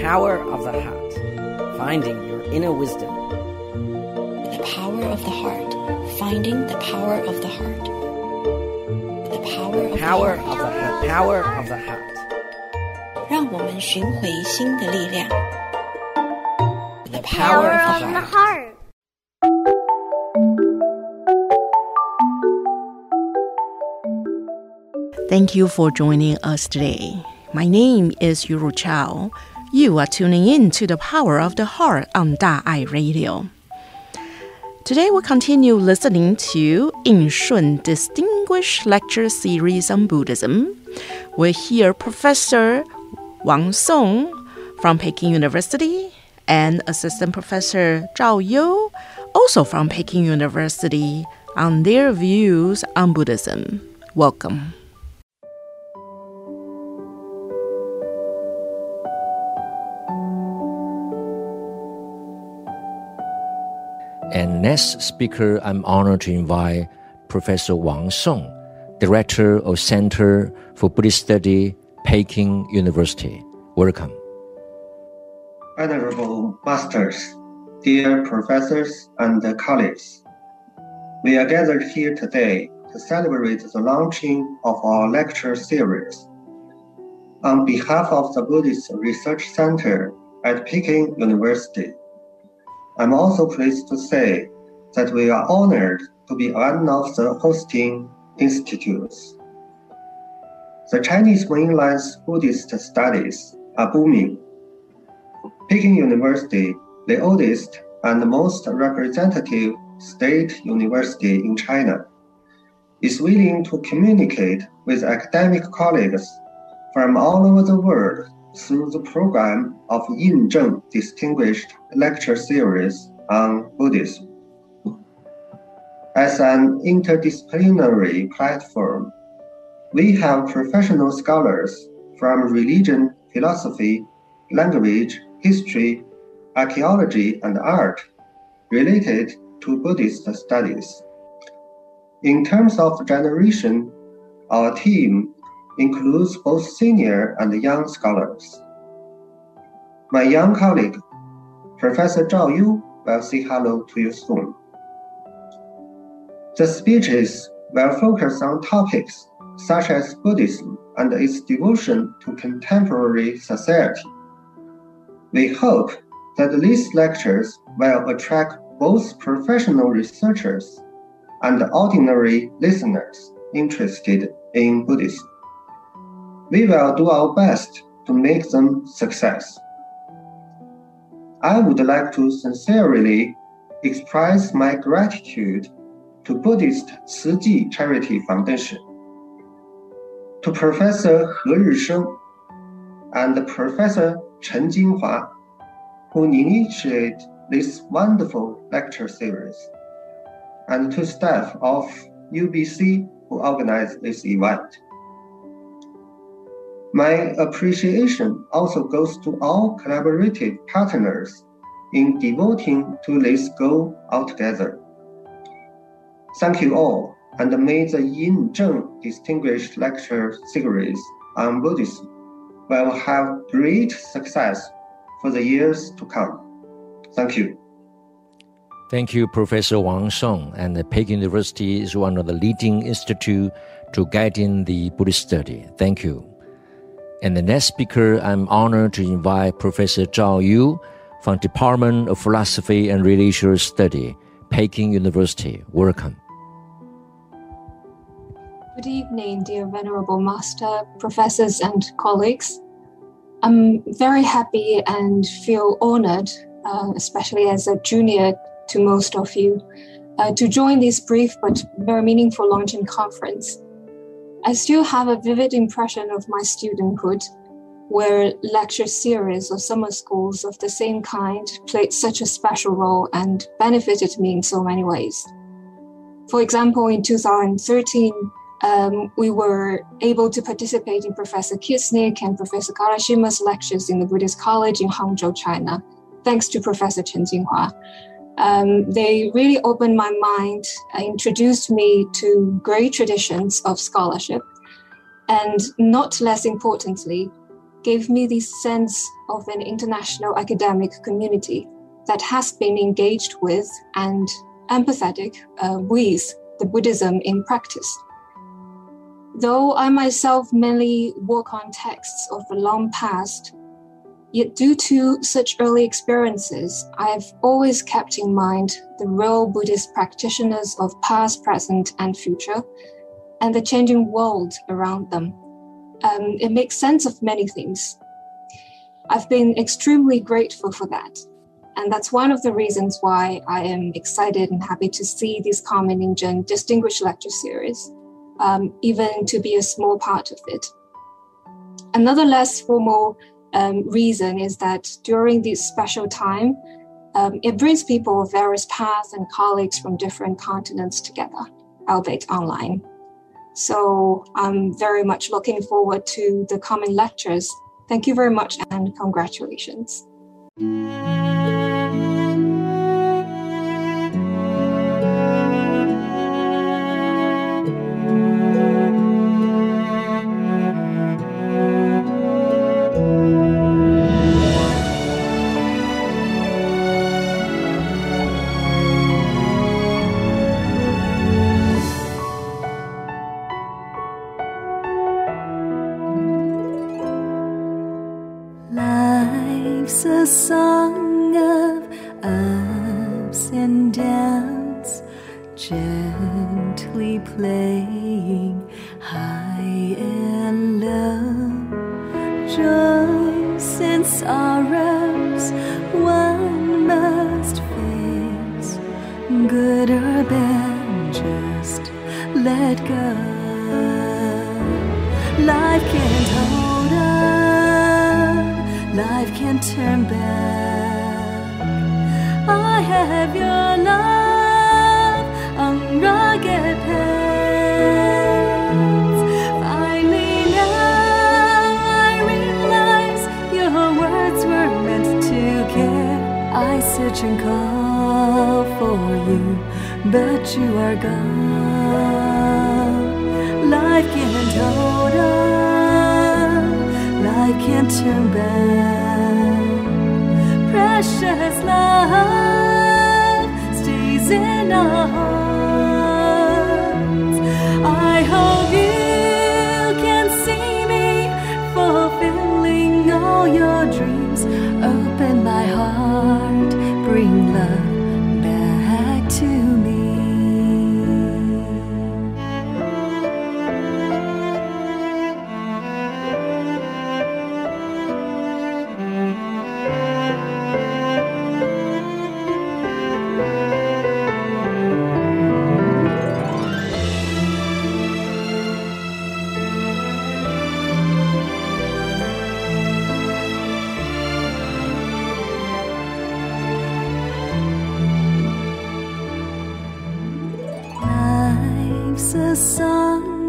power of the heart, finding your inner wisdom. The power of the heart, finding the power of the heart. The power of Power the of heart. the heart. Power of the heart. 让我们寻回心的力量。The Power power of of the the heart. heart. heart. Thank you for joining us today. My name is Yuru Chao. You are tuning in to the Power of the Heart on Da Ai Radio. Today we continue listening to In Shun Distinguished Lecture Series on Buddhism. We hear Professor Wang Song from Peking University and Assistant Professor Zhao Yu, also from Peking University, on their views on Buddhism. Welcome. Next speaker, I'm honored to invite Professor Wang Song, Director of Center for Buddhist Study, Peking University. Welcome. Honorable Masters, dear professors and colleagues, we are gathered here today to celebrate the launching of our lecture series. On behalf of the Buddhist Research Center at Peking University, I'm also pleased to say that we are honored to be one of the hosting institutes. The Chinese mainland Buddhist studies are booming Peking University, the oldest and most representative state university in China, is willing to communicate with academic colleagues from all over the world through the program of Yin Zheng Distinguished Lecture Series on Buddhism. As an interdisciplinary platform, we have professional scholars from religion, philosophy, language, history, archaeology, and art related to Buddhist studies. In terms of generation, our team includes both senior and young scholars. My young colleague, Professor Zhao Yu, will say hello to you soon. The speeches will focus on topics such as Buddhism and its devotion to contemporary society. We hope that these lectures will attract both professional researchers and ordinary listeners interested in Buddhism. We will do our best to make them success. I would like to sincerely express my gratitude to Buddhist Tzu Chi Charity Foundation, to Professor He Risheng and Professor Chen Jinhua, who initiated this wonderful lecture series, and to staff of UBC who organized this event. My appreciation also goes to all collaborative partners in devoting to this goal altogether. Thank you all, and may the Yin Zheng Distinguished Lecture Series on Buddhism will have great success for the years to come. Thank you. Thank you, Professor Wang Song. And Peking University is one of the leading institute to guide in the Buddhist study. Thank you. And the next speaker, I'm honored to invite Professor Zhao Yu from Department of Philosophy and Religious Study, Peking University. Welcome. Good evening, dear Venerable Master, professors, and colleagues. I'm very happy and feel honored, uh, especially as a junior to most of you, uh, to join this brief but very meaningful launching conference. I still have a vivid impression of my studenthood, where lecture series or summer schools of the same kind played such a special role and benefited me in so many ways. For example, in 2013, um, we were able to participate in Professor Kieschnick and Professor Karashima's lectures in the Buddhist College in Hangzhou, China, thanks to Professor Chen Jinhua. Um, they really opened my mind, uh, introduced me to great traditions of scholarship, and not less importantly, gave me the sense of an international academic community that has been engaged with and empathetic uh, with the Buddhism in practice. Though I myself mainly work on texts of the long past, yet due to such early experiences, I've always kept in mind the real Buddhist practitioners of past, present, and future, and the changing world around them. Um, it makes sense of many things. I've been extremely grateful for that. And that's one of the reasons why I am excited and happy to see this Carmen Ningen Distinguished Lecture Series, um, even to be a small part of it. Another less formal um, reason is that during this special time, um, it brings people of various paths and colleagues from different continents together, albeit online. So I'm very much looking forward to the coming lectures. Thank you very much and congratulations. sorrows one must face, good or bad, just let go. Life can't hold up, life can't turn back. I have your love on rugged path. kitchen call for you, but you are gone. Life can't hold on, life can't turn back. Precious love stays in our heart. the sun.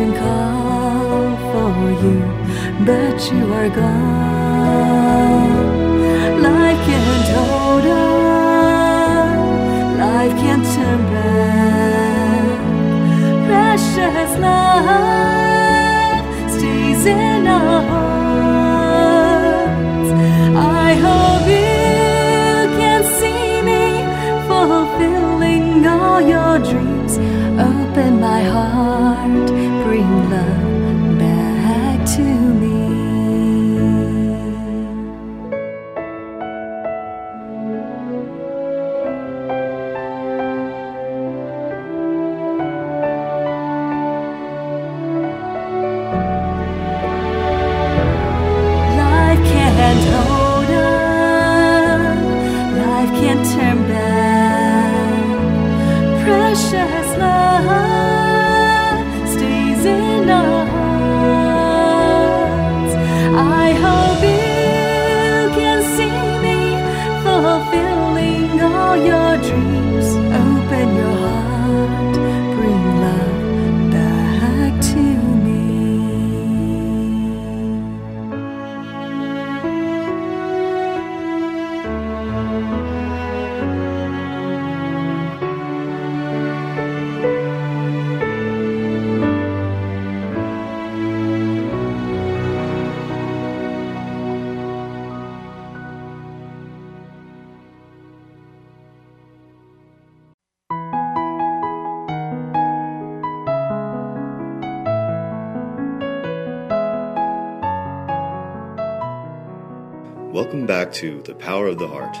Can call for you, but you are gone. Life can't hold on, life can't turn back. Precious love stays in our hearts. I hope you can see me fulfilling all your dreams. Open my heart. Welcome back to The Power of the Heart.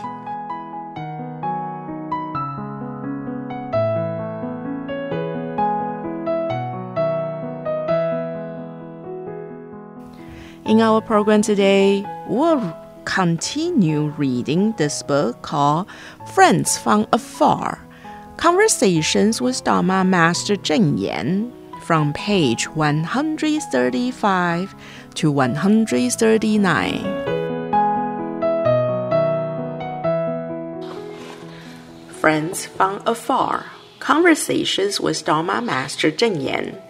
In our program today, we'll continue reading this book called Friends from Afar Conversations with Dharma Master Zheng Yan from page 135 to 139. Friends from Afar Conversations with Dharma Master Zheng Yan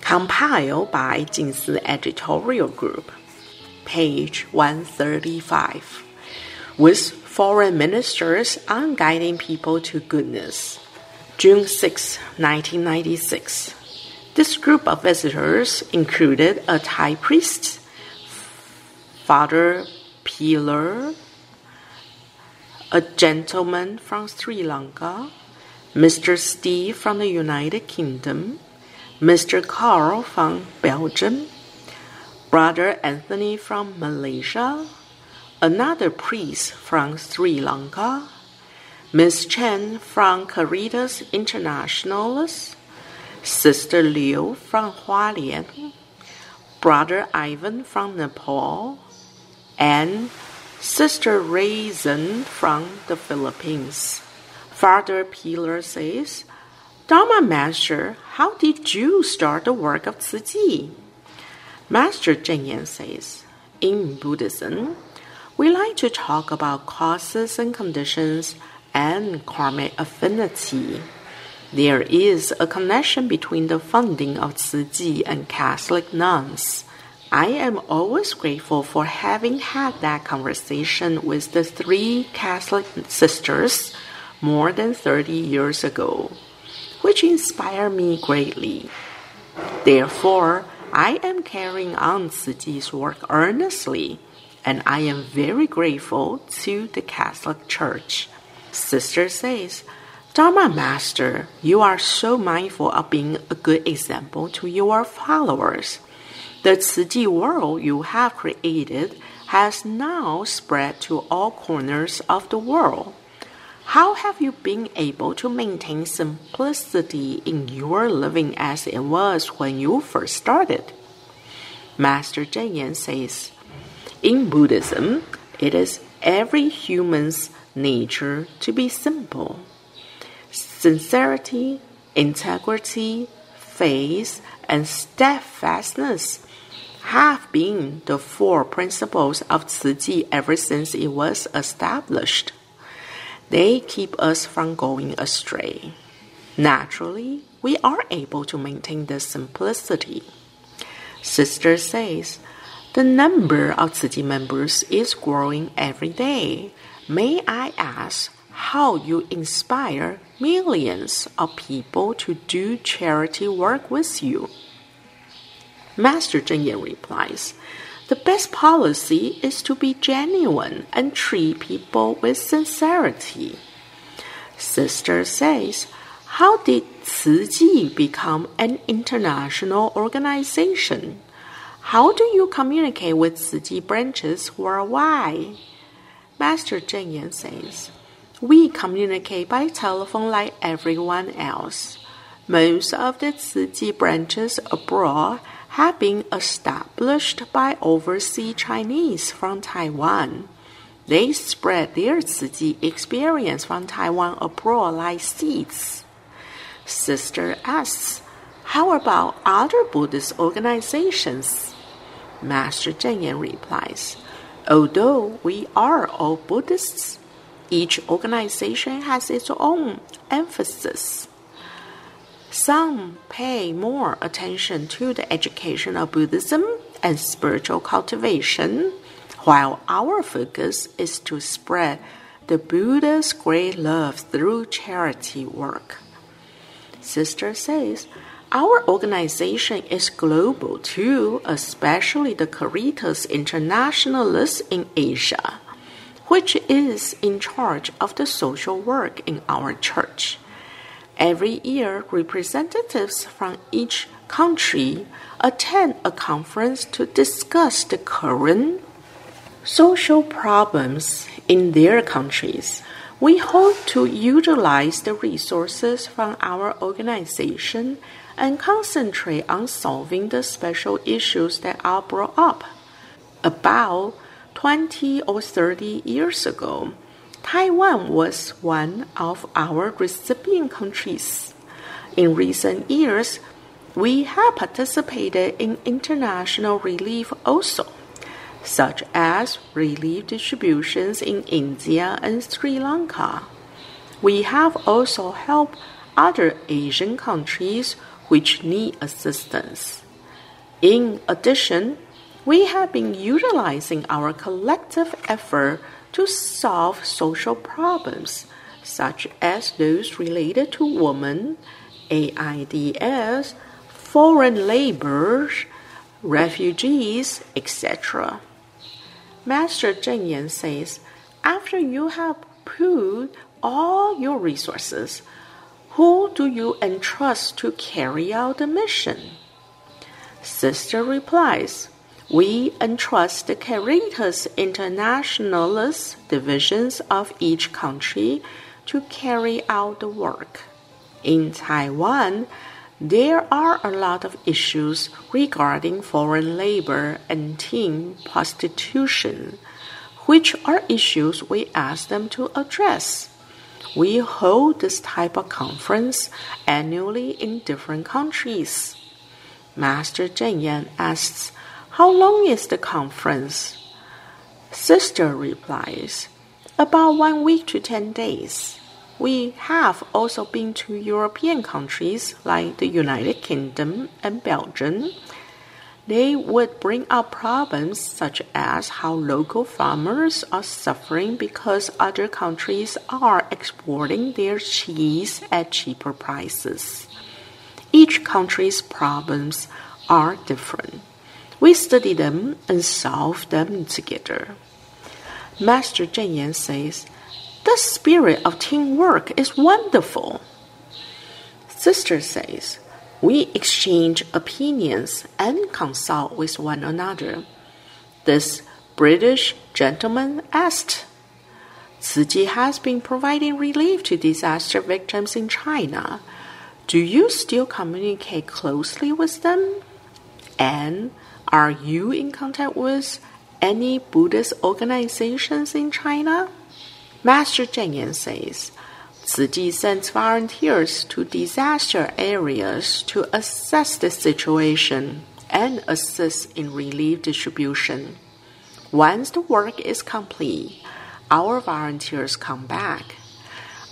compiled by Jingsi Editorial Group, page 135, with foreign ministers on guiding people to goodness. June 6, 1996. This group of visitors included a Thai priest, Father Peeler, a gentleman from Sri Lanka, Mr. Steve from the United Kingdom, Mr. Carl from Belgium, Brother Anthony from Malaysia, another priest from Sri Lanka, Miss Chen from Caritas Internationalis, Sister Liu from Hualien, Brother Ivan from Nepal, and Sister Raisin from the Philippines. Father Peeler says, Dharma Master, how did you start the work of Chi? Master Zheng says, in Buddhism, we like to talk about causes and conditions and karmic affinity. There is a connection between the founding of Chi and Catholic nuns. I am always grateful for having had that conversation with the three Catholic sisters more than 30 years ago, which inspired me greatly. Therefore, I am carrying on Chi's work earnestly, and I am very grateful to the Catholic Church. Sister says, Dharma Master, you are so mindful of being a good example to your followers. The Chi world you have created has now spread to all corners of the world. How have you been able to maintain simplicity in your living as it was when you first started? Master Zheng Yan says, In Buddhism, it is every human's nature to be simple. Sincerity, integrity, faith, and steadfastness have been the four principles of Chi ever since it was established. They keep us from going astray. Naturally, we are able to maintain this simplicity. Sister says, the number of Chi members is growing every day. May I ask how you inspire millions of people to do charity work with you? Master Zheng Yan replies, the best policy is to be genuine and treat people with sincerity. Sister says, How did Chi become an international organization? How do you communicate with Chi branches worldwide? Master Zheng Yan says, We communicate by telephone like everyone else. Most of the Chi branches abroad have been established by overseas Chinese from Taiwan. They spread their Chi experience from Taiwan abroad like seeds. Sister asks, How about other Buddhist organizations? Master Cheng Yen replies, Although we are all Buddhists, each organization has its own emphasis. Some pay more attention to the education of Buddhism and spiritual cultivation, while our focus is to spread the Buddha's great love through charity work. Sister says, our organization is global too, especially the Caritas Internationalis in Asia, which is in charge of the social work in our church. Every year, representatives from each country attend a conference to discuss the current social problems in their countries. We hope to utilize the resources from our organization and concentrate on solving the special issues that are brought up. About 20 or 30 years ago, Taiwan was one of our recipient countries. In recent years, we have participated in international relief also, such as relief distributions in India and Sri Lanka. We have also helped other Asian countries which need assistance. In addition, we have been utilizing our collective effort to solve social problems such as those related to women, AIDS, foreign laborers, refugees, etc. Master Cheng Yen says, after you have pooled all your resources, who do you entrust to carry out the mission? Sister replies, We entrust the Caritas Internationalis divisions of each country to carry out the work. In Taiwan, there are a lot of issues regarding foreign labor and teen prostitution, which are issues we ask them to address. We hold this type of conference annually in different countries. Master Cheng Yen asks, How long is the conference? Sister replies, About one week to ten days. We have also been to European countries like the United Kingdom and Belgium they would bring up problems such as how local farmers are suffering because other countries are exporting their cheese at cheaper prices. Each country's problems are different. We study them and solve them together. Master Cheng Yen says, The spirit of teamwork is wonderful. Sister says, we exchange opinions and consult with one another. This British gentleman asked, Chi has been providing relief to disaster victims in China. Do you still communicate closely with them? And are you in contact with any Buddhist organizations in China? Master Cheng Yen says, Chi sends volunteers to disaster areas to assess the situation and assist in relief distribution. Once the work is complete, our volunteers come back.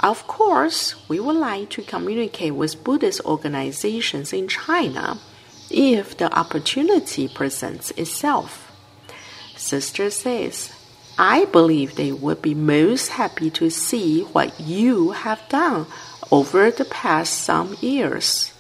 Of course, we would like to communicate with Buddhist organizations in China if the opportunity presents itself. Sister says, I believe they would be most happy to see what you have done over the past some years.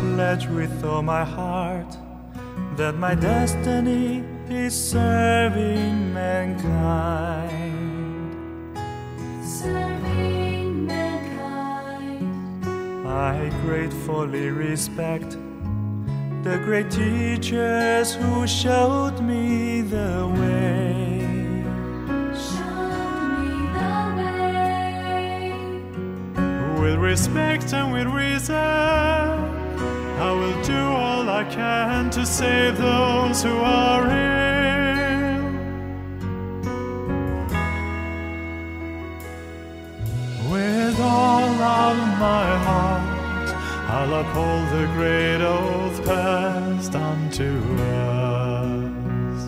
Pledge with all my heart that my destiny is serving mankind. Serving mankind. I gratefully respect the great teachers who showed me the way. Showed me the way. With respect and with reason, I will do all I can to save those who are ill. With all of my heart, I'll uphold the great oath passed on to us.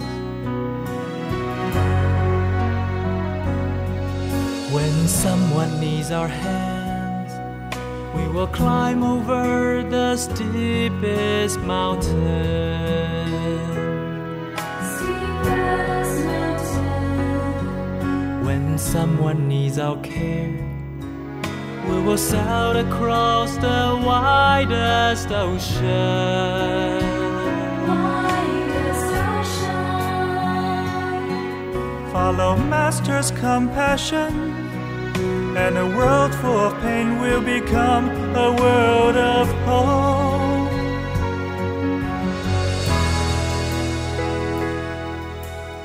When someone needs our hands, we will climb over the steepest mountain. Steepest mountain. When someone needs our care, we will sail across the widest ocean. Widest ocean. Follow Master's compassion, and a world full of pain will become a world of hope.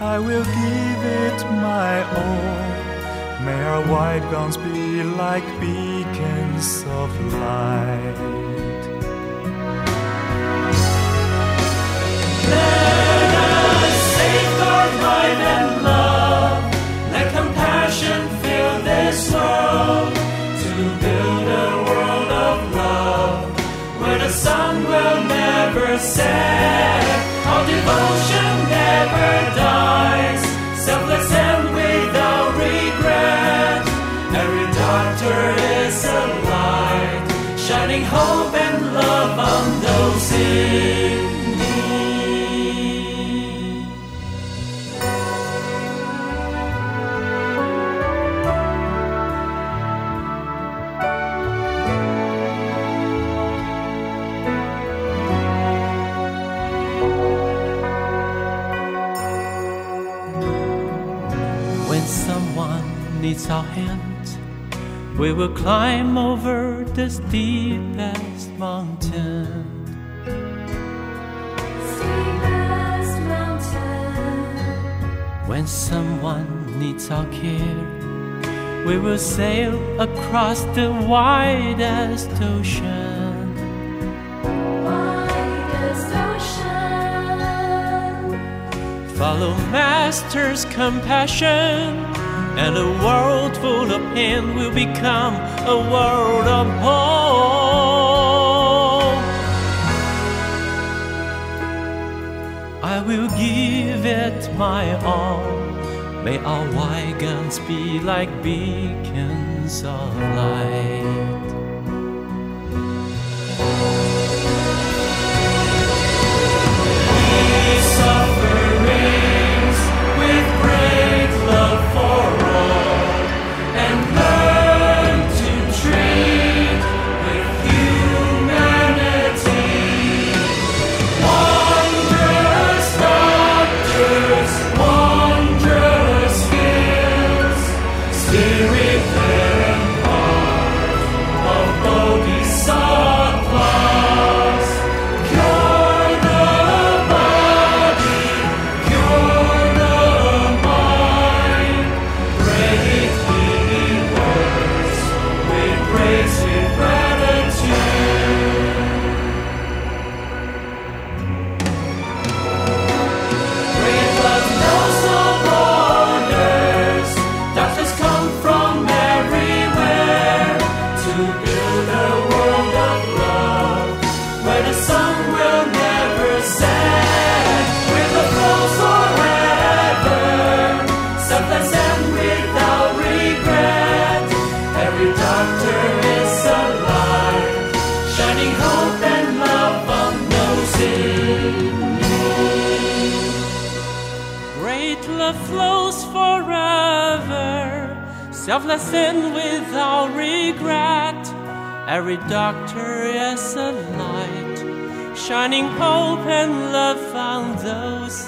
I will give it my all. May our white gowns be like beacons of light. Hope and love on those in need. When someone needs our hands, we will climb over the steepest mountain. Steepest mountain. When someone needs our care, we will sail across the widest ocean. Widest ocean. Follow Master's compassion, and a world full of pain will become a world of hope. I will give it my all. May our wagons be like beacons of light.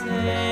Those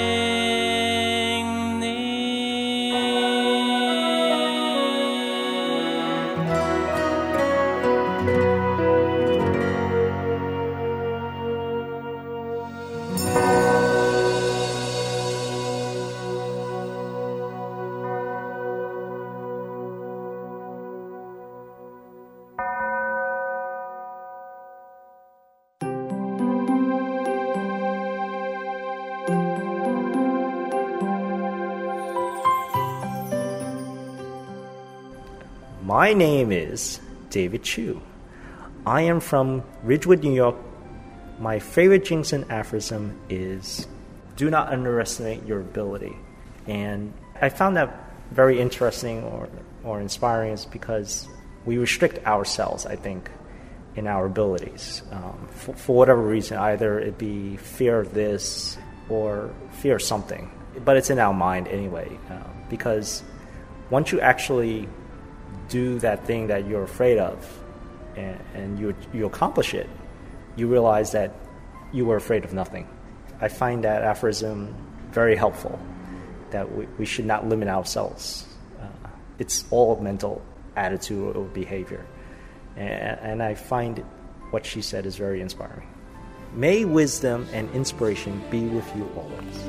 My name is David Chu. I am from Ridgewood, New York. My favorite Jingsi aphorism is do not underestimate your ability. And I found that very interesting or, or inspiring is because we restrict ourselves, I think, in our abilities um, for, for whatever reason, either it be fear of this or fear of something. But it's in our mind anyway, uh, because once you actually do that thing that you're afraid of and, and you, you accomplish it, you realize that you were afraid of nothing. I find that aphorism very helpful that we, we should not limit ourselves. Uh, it's all mental attitude or behavior. And, and I find what she said is very inspiring. May wisdom and inspiration be with you always.